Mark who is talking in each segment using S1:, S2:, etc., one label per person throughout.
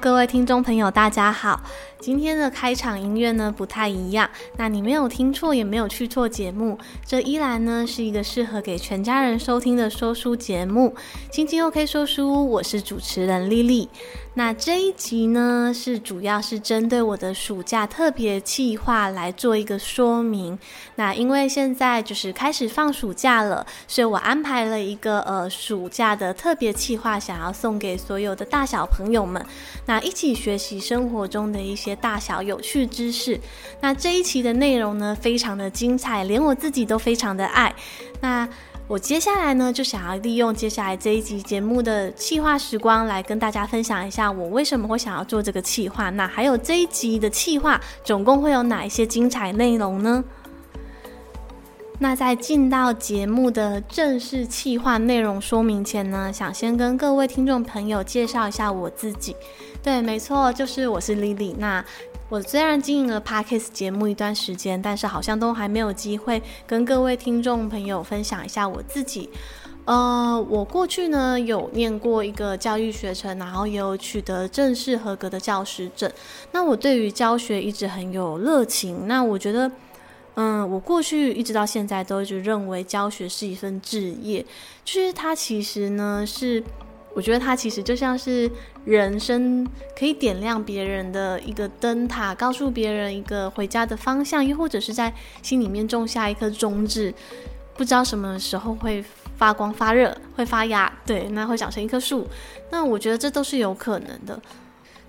S1: 各位听众朋友，大家好。今天的开场音乐呢不太一样，那你没有听错，也没有去错节目，这依然呢是一个适合给全家人收听的说书节目。青青 OK 说书，我是主持人丽丽。那这一集呢是主要是针对我的暑假特别计划来做一个说明。那因为现在就是开始放暑假了，所以我安排了一个呃暑假的特别计划，想要送给所有的大小朋友们，那一起学习生活中的一些。大小有趣知识，那这一期的内容呢，非常的精彩，连我自己都非常的爱。那我接下来呢，就想要利用接下来这一集节目的气化时光，来跟大家分享一下我为什么会想要做这个气化。那还有这一集的气化，总共会有哪一些精彩内容呢？那在进到节目的正式企划内容说明前呢，想先跟各位听众朋友介绍一下我自己。对，没错，就是我是 Lily。那我虽然经营了 Podcast 节目一段时间，但是好像都还没有机会跟各位听众朋友分享一下我自己。呃，我过去呢有念过一个教育学程，然后也有取得正式合格的教师证。那我对于教学一直很有热情。那我觉得。嗯，我过去一直到现在都一直认为教学是一份职业，就是它其实呢是，我觉得它其实就像是人生可以点亮别人的一个灯塔，告诉别人一个回家的方向，又或者是在心里面种下一颗种子，不知道什么时候会发光发热，会发芽，对，那会长成一棵树，那我觉得这都是有可能的。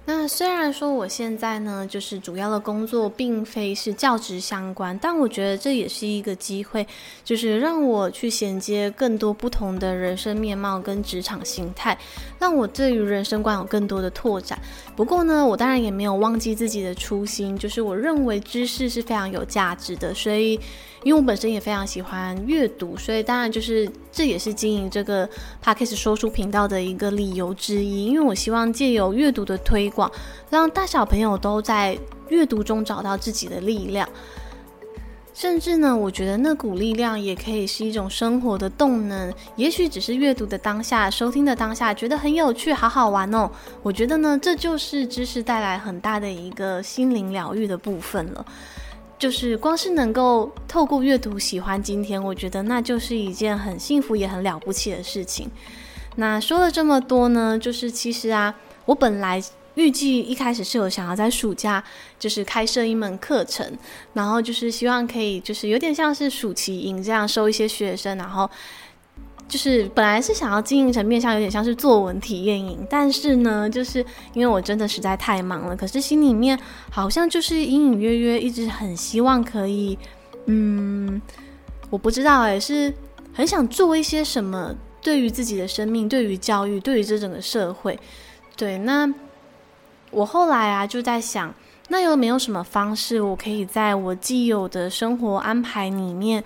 S1: 那虽然说我现在呢，就是主要的工作并非是教职相关，但我觉得这也是一个机会，就是让我去衔接更多不同的人生面貌跟职场形态，让我对于人生观有更多的拓展。不过呢，我当然也没有忘记自己的初心，就是我认为知识是非常有价值的，所以。因为我本身也非常喜欢阅读，所以当然就是这也是经营这个 Podcast 说书频道的一个理由之一。因为我希望借由阅读的推广，让大小朋友都在阅读中找到自己的力量。甚至呢，我觉得那股力量也可以是一种生活的动能。也许只是阅读的当下、收听的当下，觉得很有趣、好好玩哦。我觉得呢，这就是知识带来很大的一个心灵疗愈的部分了。就是光是能够透过阅读喜欢今天，我觉得那就是一件很幸福也很了不起的事情。那说了这么多呢，就是其实啊，我本来预计一开始是有想要在暑假就是开设一门课程，然后就是希望可以就是有点像是暑期营这样收一些学生，然后。就是本来是想要经营成面向有点像是作文体验营，但是呢，就是因为我真的实在太忙了，可是心里面好像就是隐隐约约一直很希望可以，嗯，我不知道哎，是很想做一些什么，对于自己的生命，对于教育，对于这整个社会，对，那我后来啊就在想，那有没有什么方式，我可以在我既有的生活安排里面。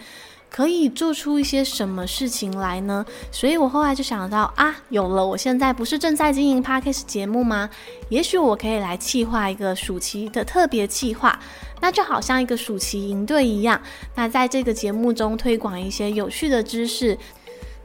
S1: 可以做出一些什么事情来呢？所以我后来就想到啊，有了，我现在不是正在经营 Podcast 节目吗？也许我可以来企划一个暑期的特别企划，那就好像一个暑期营队一样。那在这个节目中推广一些有趣的知识，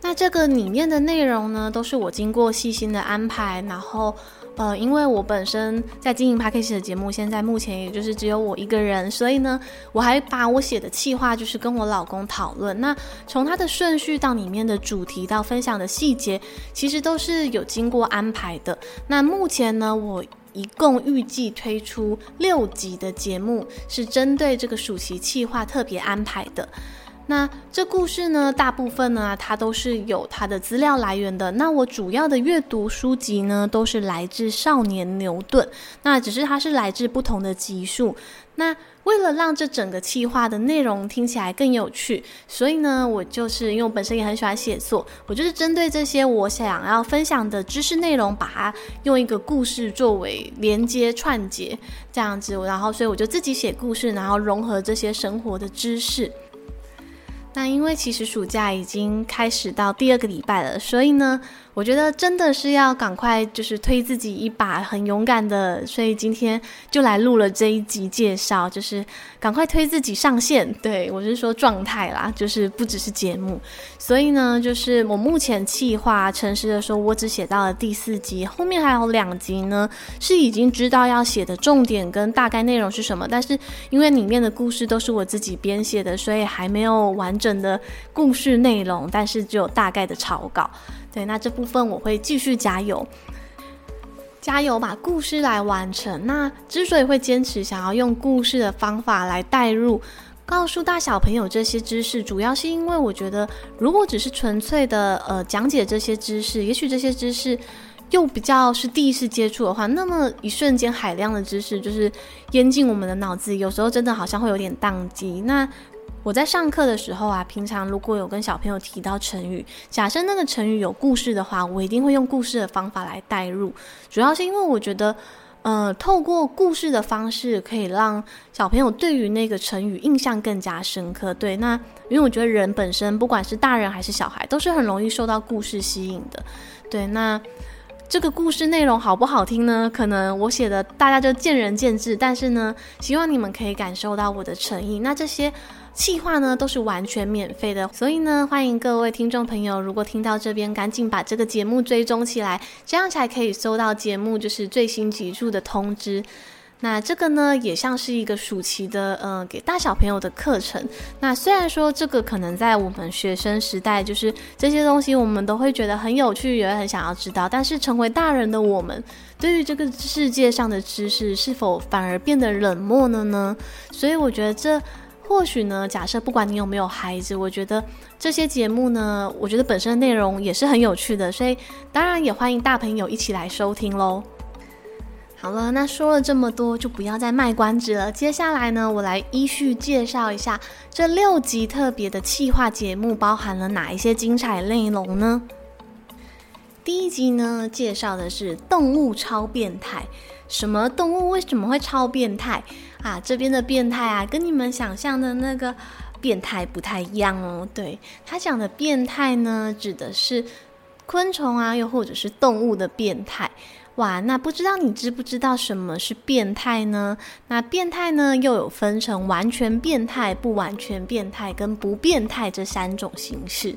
S1: 那这个里面的内容呢，都是我经过细心的安排，然后。呃，因为我本身在经营 Podcast 的节目，现在目前也就是只有我一个人，所以呢，我还把我写的企划就是跟我老公讨论。那从它的顺序到里面的主题到分享的细节，其实都是有经过安排的。那目前呢，我一共预计推出六集的节目，是针对这个暑期企划特别安排的。那这故事呢，大部分呢，它都是有它的资料来源的。那我主要的阅读书籍呢，都是来自少年牛顿。那只是它是来自不同的集数。那为了让这整个企划的内容听起来更有趣，所以呢，我就是因为我本身也很喜欢写作，我就是针对这些我想要分享的知识内容，把它用一个故事作为连接串接这样子。然后，所以我就自己写故事，然后融合这些生活的知识。那因为其实暑假已经开始到第二个礼拜了，所以呢，我觉得真的是要赶快，就是推自己一把，很勇敢的，所以今天就来录了这一集介绍，就是赶快推自己上线。对，我是说状态啦，就是不只是节目。所以呢，就是我目前计划诚实的说，我只写到了第四集，后面还有两集呢，是已经知道要写的重点跟大概内容是什么，但是因为里面的故事都是我自己编写的，所以还没有完整的故事内容，但是只有大概的草稿。对，那这部分我会继续加油，加油把故事来完成。那之所以会坚持想要用故事的方法来带入，告诉大小朋友这些知识，主要是因为我觉得，如果只是纯粹的呃讲解这些知识，也许这些知识又比较是第一次接触的话，那么一瞬间海量的知识就是淹进我们的脑子，有时候真的好像会有点宕机。那我在上课的时候啊，平常如果有跟小朋友提到成语，假设那个成语有故事的话，我一定会用故事的方法来带入。主要是因为我觉得，呃，透过故事的方式，可以让小朋友对于那个成语印象更加深刻。对，那因为我觉得人本身，不管是大人还是小孩，都是很容易受到故事吸引的。对，那这个故事内容好不好听呢？可能我写的大家就见仁见智，但是呢，希望你们可以感受到我的诚意。那这些。企划呢都是完全免费的，所以呢，欢迎各位听众朋友，如果听到这边，赶紧把这个节目追踪起来，这样才可以收到节目就是最新集数的通知。那这个呢，也像是一个暑期的，呃，给大小朋友的课程。那虽然说这个可能在我们学生时代，就是这些东西我们都会觉得很有趣，也会很想要知道，但是成为大人的我们，对于这个世界上的知识，是否反而变得冷漠了呢？所以我觉得这。或许呢，假设不管你有没有孩子，我觉得这些节目呢，我觉得本身的内容也是很有趣的，所以当然也欢迎大朋友一起来收听喽。好了，那说了这么多，就不要再卖关子了。接下来呢，我来依序介绍一下这六集特别的企划节目包含了哪一些精彩内容呢？第一集呢，介绍的是动物超变态。什么动物为什么会超变态啊？这边的变态啊，跟你们想象的那个变态不太一样哦。对，他讲的变态呢，指的是昆虫啊，又或者是动物的变态。哇，那不知道你知不知道什么是变态呢？那变态呢，又有分成完全变态、不完全变态跟不变态这三种形式。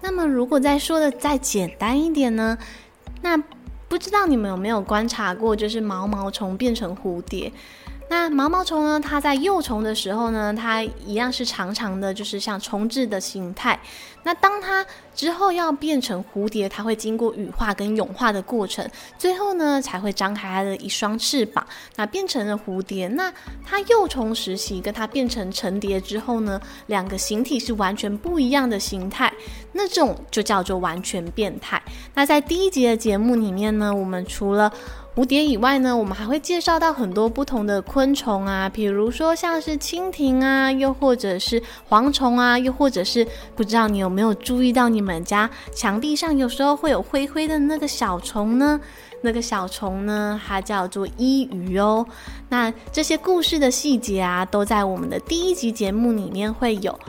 S1: 那么如果再说的再简单一点呢，那。不知道你们有没有观察过，就是毛毛虫变成蝴蝶。那毛毛虫呢，它在幼虫的时候呢，它一样是长长的，就是像虫子的形态。那当它之后要变成蝴蝶，它会经过羽化跟蛹化的过程，最后呢才会张开它的一双翅膀，那变成了蝴蝶。那它幼虫时期跟它变成成蝶之后呢，两个形体是完全不一样的形态，那这种就叫做完全变态。那在第一集的节目里面呢，我们除了蝴蝶以外呢，我们还会介绍到很多不同的昆虫啊，比如说像是蜻蜓啊，又或者是蝗虫啊，又或者是不知道你有没有注意到，你们家墙壁上有时候会有灰灰的那个小虫呢？那个小虫呢，它叫做伊鱼哦。那这些故事的细节啊，都在我们的第一集节目里面会有。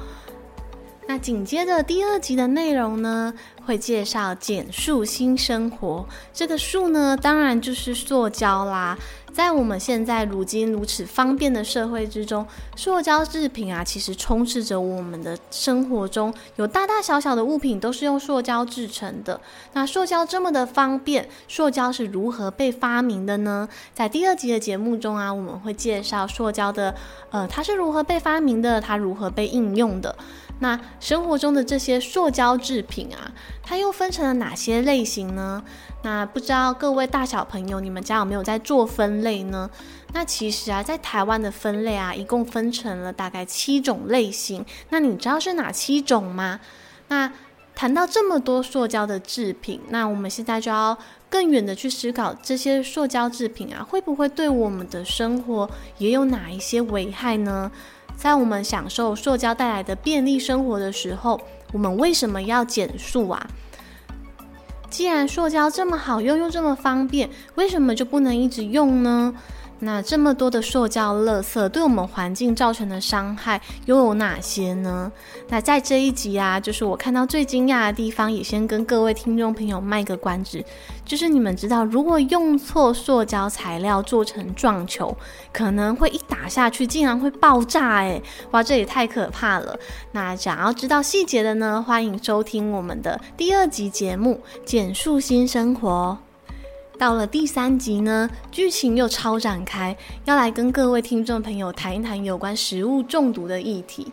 S1: 那紧接着第二集的内容呢，会介绍减塑新生活。这个塑呢，当然就是塑胶啦。在我们现在如今如此方便的社会之中，塑胶制品啊，其实充斥着我们的生活中，有大大小小的物品都是用塑胶制成的。那塑胶这么的方便，塑胶是如何被发明的呢？在第二集的节目中啊，我们会介绍塑胶的，呃，它是如何被发明的，它如何被应用的。那生活中的这些塑胶制品啊，它又分成了哪些类型呢？那不知道各位大小朋友，你们家有没有在做分类呢？那其实啊，在台湾的分类啊，一共分成了大概七种类型。那你知道是哪七种吗？那谈到这么多塑胶的制品，那我们现在就要更远的去思考，这些塑胶制品啊，会不会对我们的生活也有哪一些危害呢？在我们享受塑胶带来的便利生活的时候，我们为什么要减速啊？既然塑胶这么好用又这么方便，为什么就不能一直用呢？那这么多的塑胶垃圾对我们环境造成的伤害又有哪些呢？那在这一集啊，就是我看到最惊讶的地方，也先跟各位听众朋友卖个关子，就是你们知道，如果用错塑胶材料做成撞球，可能会一打下去竟然会爆炸诶！哇，这也太可怕了。那想要知道细节的呢，欢迎收听我们的第二集节目《简述新生活》。到了第三集呢，剧情又超展开，要来跟各位听众朋友谈一谈有关食物中毒的议题。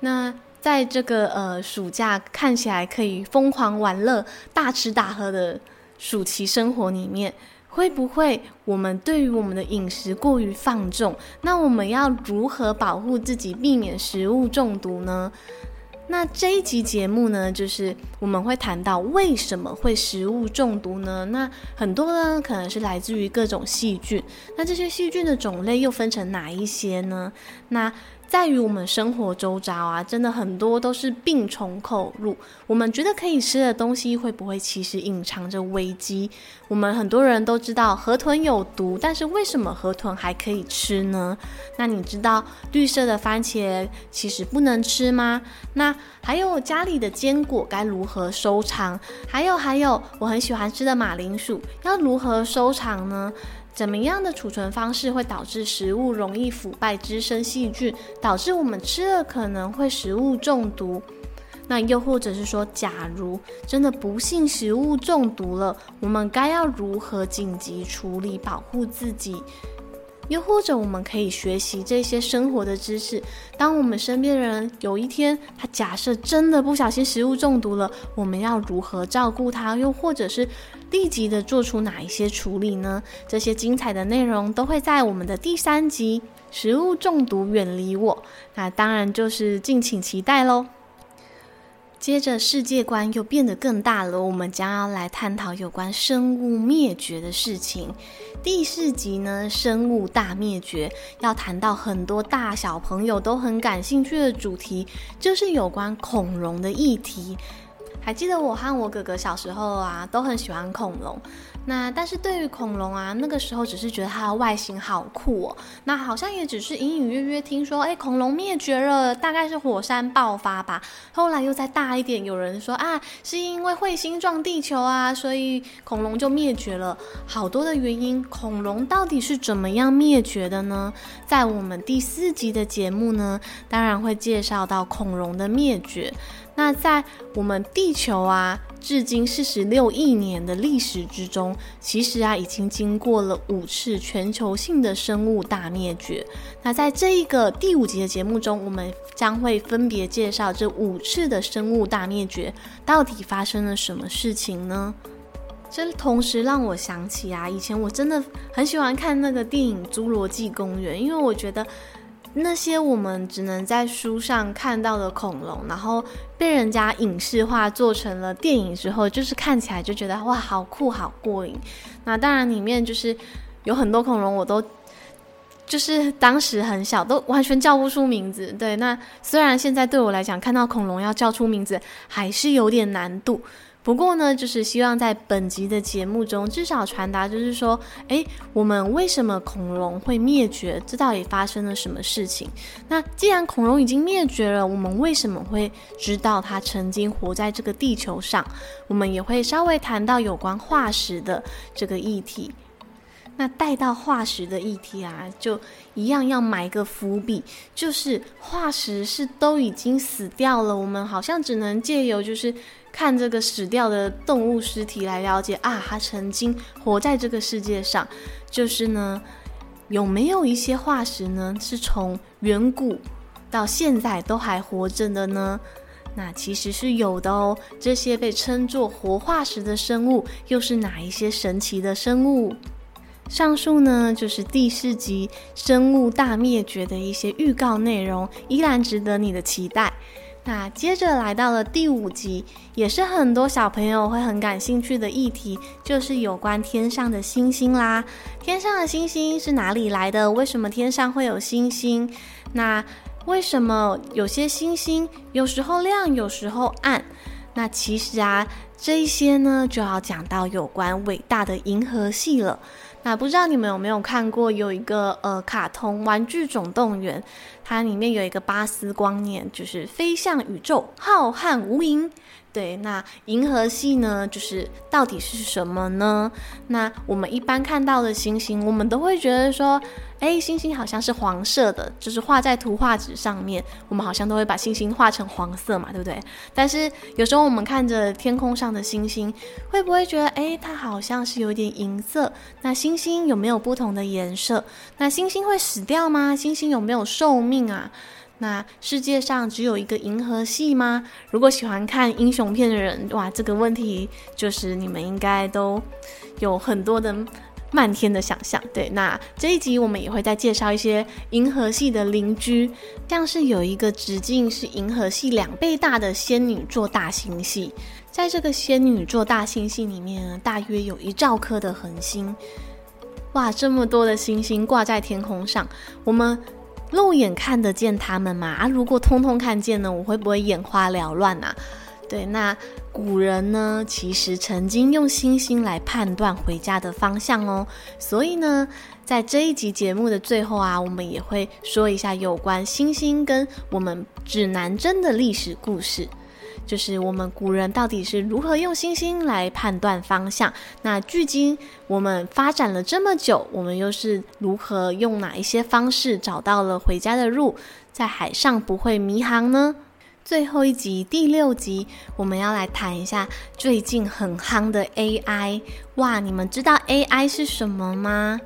S1: 那在这个呃暑假看起来可以疯狂玩乐、大吃大喝的暑期生活里面，会不会我们对于我们的饮食过于放纵？那我们要如何保护自己，避免食物中毒呢？那这一集节目呢，就是我们会谈到为什么会食物中毒呢？那很多呢，可能是来自于各种细菌。那这些细菌的种类又分成哪一些呢？那在于我们生活周遭啊，真的很多都是病从口入。我们觉得可以吃的东西，会不会其实隐藏着危机？我们很多人都知道河豚有毒，但是为什么河豚还可以吃呢？那你知道绿色的番茄其实不能吃吗？那还有家里的坚果该如何收藏？还有还有，我很喜欢吃的马铃薯要如何收藏呢？怎么样的储存方式会导致食物容易腐败、滋生细菌，导致我们吃了可能会食物中毒？那又或者是说，假如真的不幸食物中毒了，我们该要如何紧急处理，保护自己？又或者我们可以学习这些生活的知识。当我们身边的人有一天他假设真的不小心食物中毒了，我们要如何照顾他？又或者是立即的做出哪一些处理呢？这些精彩的内容都会在我们的第三集《食物中毒远离我》。那当然就是敬请期待喽。接着世界观又变得更大了，我们将要来探讨有关生物灭绝的事情。第四集呢，生物大灭绝，要谈到很多大小朋友都很感兴趣的主题，就是有关恐龙的议题。还记得我和我哥哥小时候啊，都很喜欢恐龙。那但是对于恐龙啊，那个时候只是觉得它的外形好酷哦。那好像也只是隐隐约约听说，哎，恐龙灭绝了，大概是火山爆发吧。后来又再大一点，有人说啊，是因为彗星撞地球啊，所以恐龙就灭绝了。好多的原因，恐龙到底是怎么样灭绝的呢？在我们第四集的节目呢，当然会介绍到恐龙的灭绝。那在我们地球啊，至今四十六亿年的历史之中，其实啊，已经经过了五次全球性的生物大灭绝。那在这一个第五集的节目中，我们将会分别介绍这五次的生物大灭绝到底发生了什么事情呢？这同时让我想起啊，以前我真的很喜欢看那个电影《侏罗纪公园》，因为我觉得。那些我们只能在书上看到的恐龙，然后被人家影视化做成了电影之后，就是看起来就觉得哇，好酷，好过瘾。那当然里面就是有很多恐龙，我都就是当时很小，都完全叫不出名字。对，那虽然现在对我来讲，看到恐龙要叫出名字还是有点难度。不过呢，就是希望在本集的节目中，至少传达就是说，诶，我们为什么恐龙会灭绝？这到底发生了什么事情？那既然恐龙已经灭绝了，我们为什么会知道它曾经活在这个地球上？我们也会稍微谈到有关化石的这个议题。那带到化石的议题啊，就一样要埋个伏笔，就是化石是都已经死掉了，我们好像只能借由就是。看这个死掉的动物尸体来了解啊，它曾经活在这个世界上。就是呢，有没有一些化石呢，是从远古到现在都还活着的呢？那其实是有的哦。这些被称作活化石的生物，又是哪一些神奇的生物？上述呢，就是第四集生物大灭绝的一些预告内容，依然值得你的期待。那接着来到了第五集，也是很多小朋友会很感兴趣的议题，就是有关天上的星星啦。天上的星星是哪里来的？为什么天上会有星星？那为什么有些星星有时候亮，有时候暗？那其实啊，这一些呢，就要讲到有关伟大的银河系了。那不知道你们有没有看过有一个呃卡通《玩具总动员》，它里面有一个巴斯光年，就是飞向宇宙，浩瀚无垠。对，那银河系呢，就是到底是什么呢？那我们一般看到的星星，我们都会觉得说，诶，星星好像是黄色的，就是画在图画纸上面，我们好像都会把星星画成黄色嘛，对不对？但是有时候我们看着天空上的星星，会不会觉得，诶，它好像是有点银色？那星星有没有不同的颜色？那星星会死掉吗？星星有没有寿命啊？那世界上只有一个银河系吗？如果喜欢看英雄片的人，哇，这个问题就是你们应该都有很多的漫天的想象。对，那这一集我们也会再介绍一些银河系的邻居，像是有一个直径是银河系两倍大的仙女座大星系，在这个仙女座大星系里面呢，大约有一兆颗的恒星。哇，这么多的星星挂在天空上，我们。肉眼看得见他们嘛？啊，如果通通看见呢，我会不会眼花缭乱啊？对，那古人呢，其实曾经用星星来判断回家的方向哦。所以呢，在这一集节目的最后啊，我们也会说一下有关星星跟我们指南针的历史故事。就是我们古人到底是如何用星星来判断方向？那距今我们发展了这么久，我们又是如何用哪一些方式找到了回家的路，在海上不会迷航呢？最后一集第六集，我们要来谈一下最近很夯的 AI。哇，你们知道 AI 是什么吗？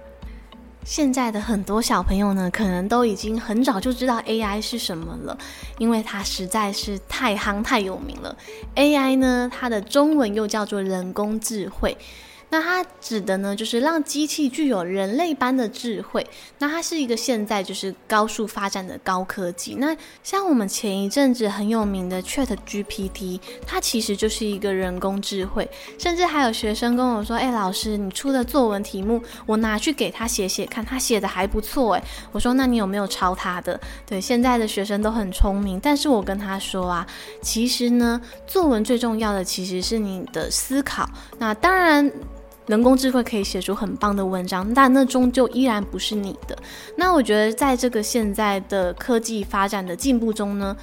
S1: 现在的很多小朋友呢，可能都已经很早就知道 AI 是什么了，因为它实在是太夯太有名了。AI 呢，它的中文又叫做人工智慧。那它指的呢，就是让机器具有人类般的智慧。那它是一个现在就是高速发展的高科技。那像我们前一阵子很有名的 ChatGPT，它其实就是一个人工智慧。甚至还有学生跟我说：“哎，老师，你出的作文题目，我拿去给他写写看，他写的还不错。”哎，我说：“那你有没有抄他的？”对，现在的学生都很聪明，但是我跟他说啊，其实呢，作文最重要的其实是你的思考。那当然。人工智慧可以写出很棒的文章，但那终究依然不是你的。那我觉得，在这个现在的科技发展的进步中呢，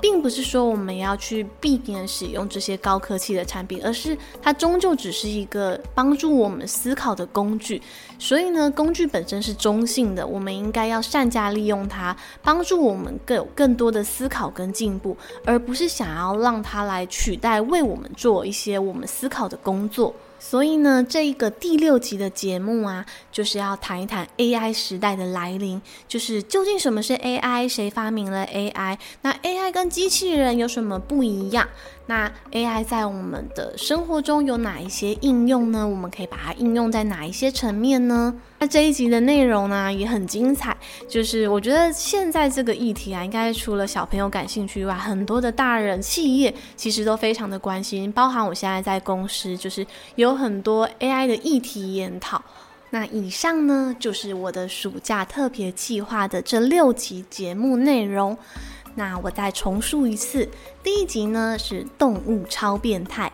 S1: 并不是说我们要去避免使用这些高科技的产品，而是它终究只是一个帮助我们思考的工具。所以呢，工具本身是中性的，我们应该要善加利用它，帮助我们更有更多的思考跟进步，而不是想要让它来取代为我们做一些我们思考的工作。所以呢，这一个第六集的节目啊，就是要谈一谈 AI 时代的来临，就是究竟什么是 AI，谁发明了 AI？那 AI 跟机器人有什么不一样？那 AI 在我们的生活中有哪一些应用呢？我们可以把它应用在哪一些层面呢？这一集的内容呢，也很精彩，就是我觉得现在这个议题啊，应该除了小朋友感兴趣以外，很多的大人、企业其实都非常的关心，包含我现在在公司，就是有很多 AI 的议题研讨。那以上呢，就是我的暑假特别计划的这六集节目内容。那我再重述一次，第一集呢是动物超变态，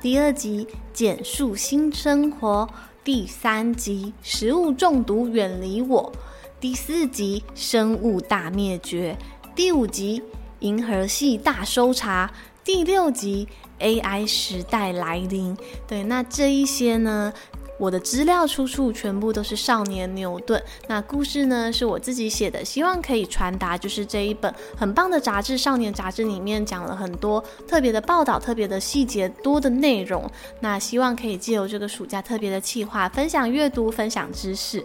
S1: 第二集简述新生活，第三集食物中毒远离我，第四集生物大灭绝，第五集银河系大搜查，第六集 AI 时代来临。对，那这一些呢，我的资料出处全部都是少年牛顿，那故事呢是我自己写的，希望可以传达，就是这一本很棒的杂志《少年杂志》里面讲了很多特别的报道、特别的细节多的内容，那希望可以借由这个暑假特别的企划，分享阅读、分享知识。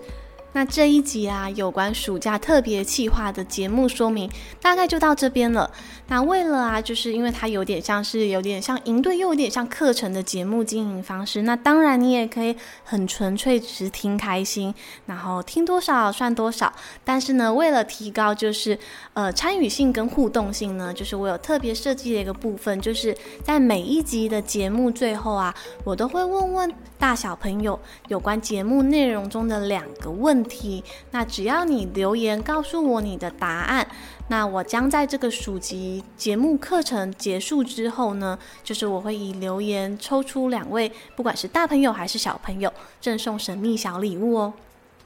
S1: 那这一集啊，有关暑假特别企划的节目说明，大概就到这边了。那为了啊，就是因为它有点像是有点像营队，又有点像课程的节目经营方式。那当然，你也可以很纯粹只是听开心，然后听多少算多少。但是呢，为了提高就是呃参与性跟互动性呢，就是我有特别设计的一个部分，就是在每一集的节目最后啊，我都会问问大小朋友有关节目内容中的两个问问题，那只要你留言告诉我你的答案，那我将在这个暑期节目课程结束之后呢，就是我会以留言抽出两位，不管是大朋友还是小朋友，赠送神秘小礼物哦。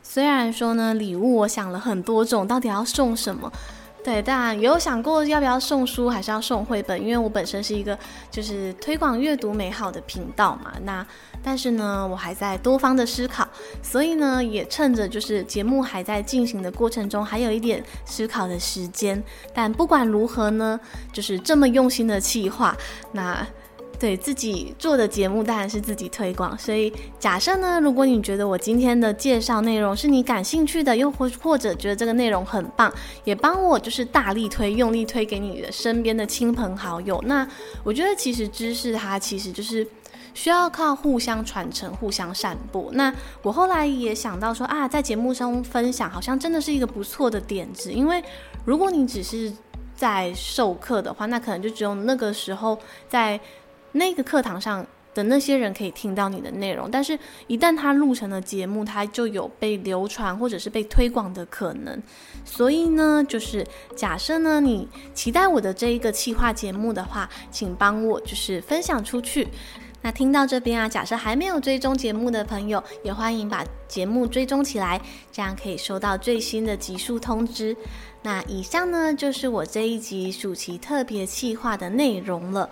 S1: 虽然说呢，礼物我想了很多种，到底要送什么？对，当然也有想过要不要送书，还是要送绘本，因为我本身是一个就是推广阅读美好的频道嘛。那但是呢，我还在多方的思考，所以呢，也趁着就是节目还在进行的过程中，还有一点思考的时间。但不管如何呢，就是这么用心的计划，那。对自己做的节目当然是自己推广，所以假设呢，如果你觉得我今天的介绍内容是你感兴趣的，又或或者觉得这个内容很棒，也帮我就是大力推、用力推给你的身边的亲朋好友。那我觉得其实知识它其实就是需要靠互相传承、互相散播。那我后来也想到说啊，在节目中分享好像真的是一个不错的点子，因为如果你只是在授课的话，那可能就只有那个时候在。那个课堂上的那些人可以听到你的内容，但是一旦他录成了节目，他就有被流传或者是被推广的可能。所以呢，就是假设呢，你期待我的这一个企划节目的话，请帮我就是分享出去。那听到这边啊，假设还没有追踪节目的朋友，也欢迎把节目追踪起来，这样可以收到最新的集数通知。那以上呢，就是我这一集暑期特别企划的内容了。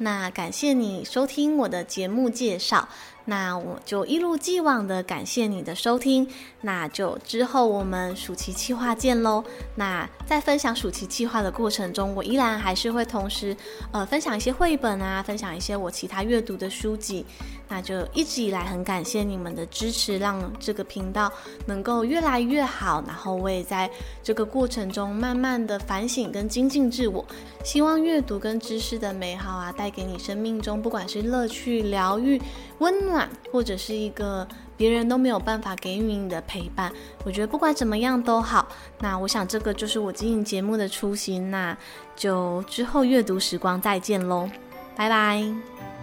S1: 那感谢你收听我的节目介绍，那我就一如既往的感谢你的收听，那就之后我们暑期计划见喽。那在分享暑期计划的过程中，我依然还是会同时呃分享一些绘本啊，分享一些我其他阅读的书籍。那就一直以来很感谢你们的支持，让这个频道能够越来越好。然后我也在这个过程中慢慢的反省跟精进自我。希望阅读跟知识的美好啊，带给你生命中不管是乐趣、疗愈、温暖，或者是一个别人都没有办法给予你的陪伴。我觉得不管怎么样都好。那我想这个就是我经营节目的初心。那就之后阅读时光再见喽，拜拜。